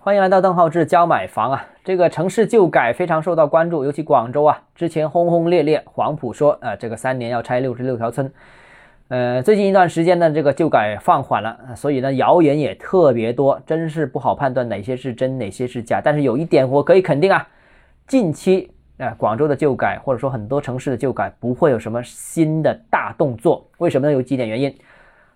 欢迎来到邓浩志教买房啊！这个城市旧改非常受到关注，尤其广州啊，之前轰轰烈烈，黄埔说啊，这个三年要拆六十六条村。呃，最近一段时间呢，这个旧改放缓了，所以呢，谣言也特别多，真是不好判断哪些是真，哪些是假。但是有一点我可以肯定啊，近期啊，广州的旧改或者说很多城市的旧改不会有什么新的大动作。为什么呢？有几点原因。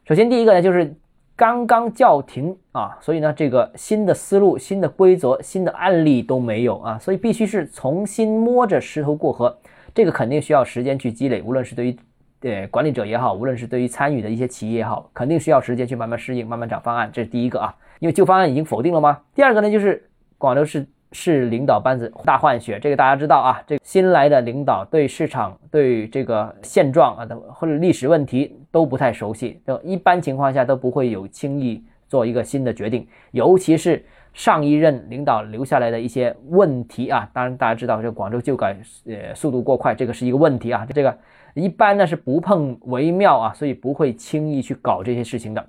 首先，第一个呢，就是。刚刚叫停啊，所以呢，这个新的思路、新的规则、新的案例都没有啊，所以必须是重新摸着石头过河，这个肯定需要时间去积累。无论是对于对管理者也好，无论是对于参与的一些企业也好，肯定需要时间去慢慢适应、慢慢找方案。这是第一个啊，因为旧方案已经否定了吗？第二个呢，就是广州市。市领导班子大换血，这个大家知道啊。这新来的领导对市场、对这个现状啊的或者历史问题都不太熟悉，就一般情况下都不会有轻易做一个新的决定。尤其是上一任领导留下来的一些问题啊，当然大家知道，这广州旧改呃速度过快，这个是一个问题啊。这个一般呢是不碰为妙啊，所以不会轻易去搞这些事情的。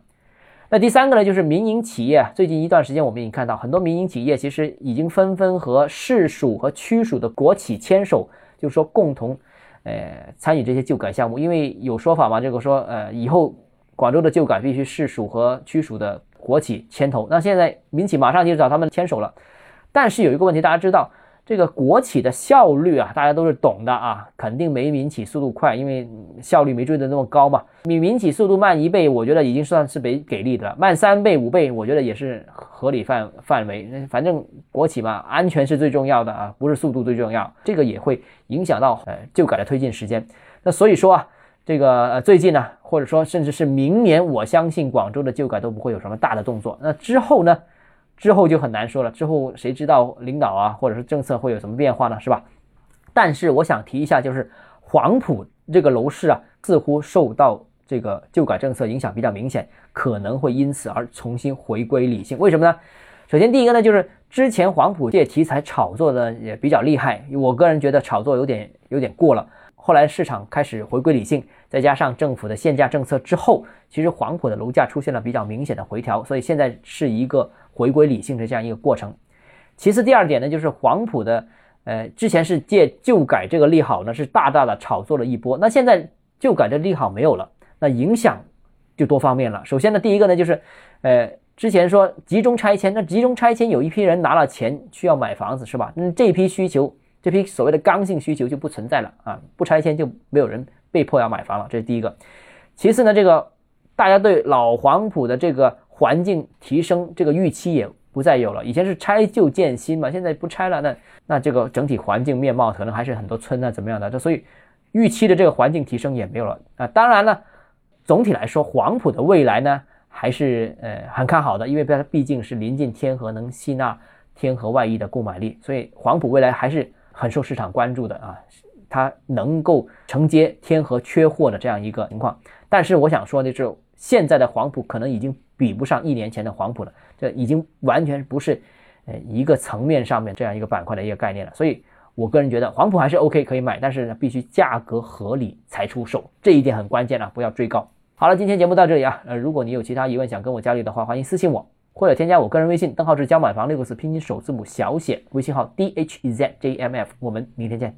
那第三个呢，就是民营企业。最近一段时间，我们已经看到很多民营企业其实已经纷纷和市属和区属的国企牵手，就是说共同，呃，参与这些旧改项目。因为有说法嘛，这个说，呃，以后广州的旧改必须市属和区属的国企牵头。那现在民企马上就找他们牵手了，但是有一个问题，大家知道。这个国企的效率啊，大家都是懂的啊，肯定没民企速度快，因为效率没追得那么高嘛。比民企速度慢一倍，我觉得已经算是给给力的了。慢三倍、五倍，我觉得也是合理范范围。反正国企嘛，安全是最重要的啊，不是速度最重要。这个也会影响到呃旧改的推进时间。那所以说啊，这个呃最近呢，或者说甚至是明年，我相信广州的旧改都不会有什么大的动作。那之后呢？之后就很难说了，之后谁知道领导啊，或者是政策会有什么变化呢？是吧？但是我想提一下，就是黄埔这个楼市啊，似乎受到这个旧改政策影响比较明显，可能会因此而重新回归理性。为什么呢？首先第一个呢，就是之前黄埔这题材炒作的也比较厉害，我个人觉得炒作有点有点过了。后来市场开始回归理性，再加上政府的限价政策之后，其实黄埔的楼价出现了比较明显的回调，所以现在是一个。回归理性的这样一个过程。其次，第二点呢，就是黄埔的，呃，之前是借旧改这个利好呢，是大大的炒作了一波。那现在旧改的利好没有了，那影响就多方面了。首先呢，第一个呢，就是，呃，之前说集中拆迁，那集中拆迁有一批人拿了钱需要买房子，是吧？那这批需求，这批所谓的刚性需求就不存在了啊，不拆迁就没有人被迫要买房了，这是第一个。其次呢，这个大家对老黄埔的这个。环境提升这个预期也不再有了，以前是拆旧建新嘛，现在不拆了，那那这个整体环境面貌可能还是很多村啊怎么样的，这所以预期的这个环境提升也没有了啊。当然了，总体来说黄埔的未来呢还是呃很看好的，因为它毕竟是临近天河，能吸纳天河外溢的购买力，所以黄埔未来还是很受市场关注的啊，它能够承接天河缺货的这样一个情况。但是我想说的是，现在的黄埔可能已经。比不上一年前的黄埔了，这已经完全不是呃一个层面上面这样一个板块的一个概念了。所以我个人觉得黄埔还是 OK 可以买，但是呢必须价格合理才出手，这一点很关键啊，不要追高。好了，今天节目到这里啊，呃，如果你有其他疑问想跟我交流的话，欢迎私信我或者添加我个人微信，邓浩志教买房六个字拼音首字母小写，微信号 dhzjmf，我们明天见。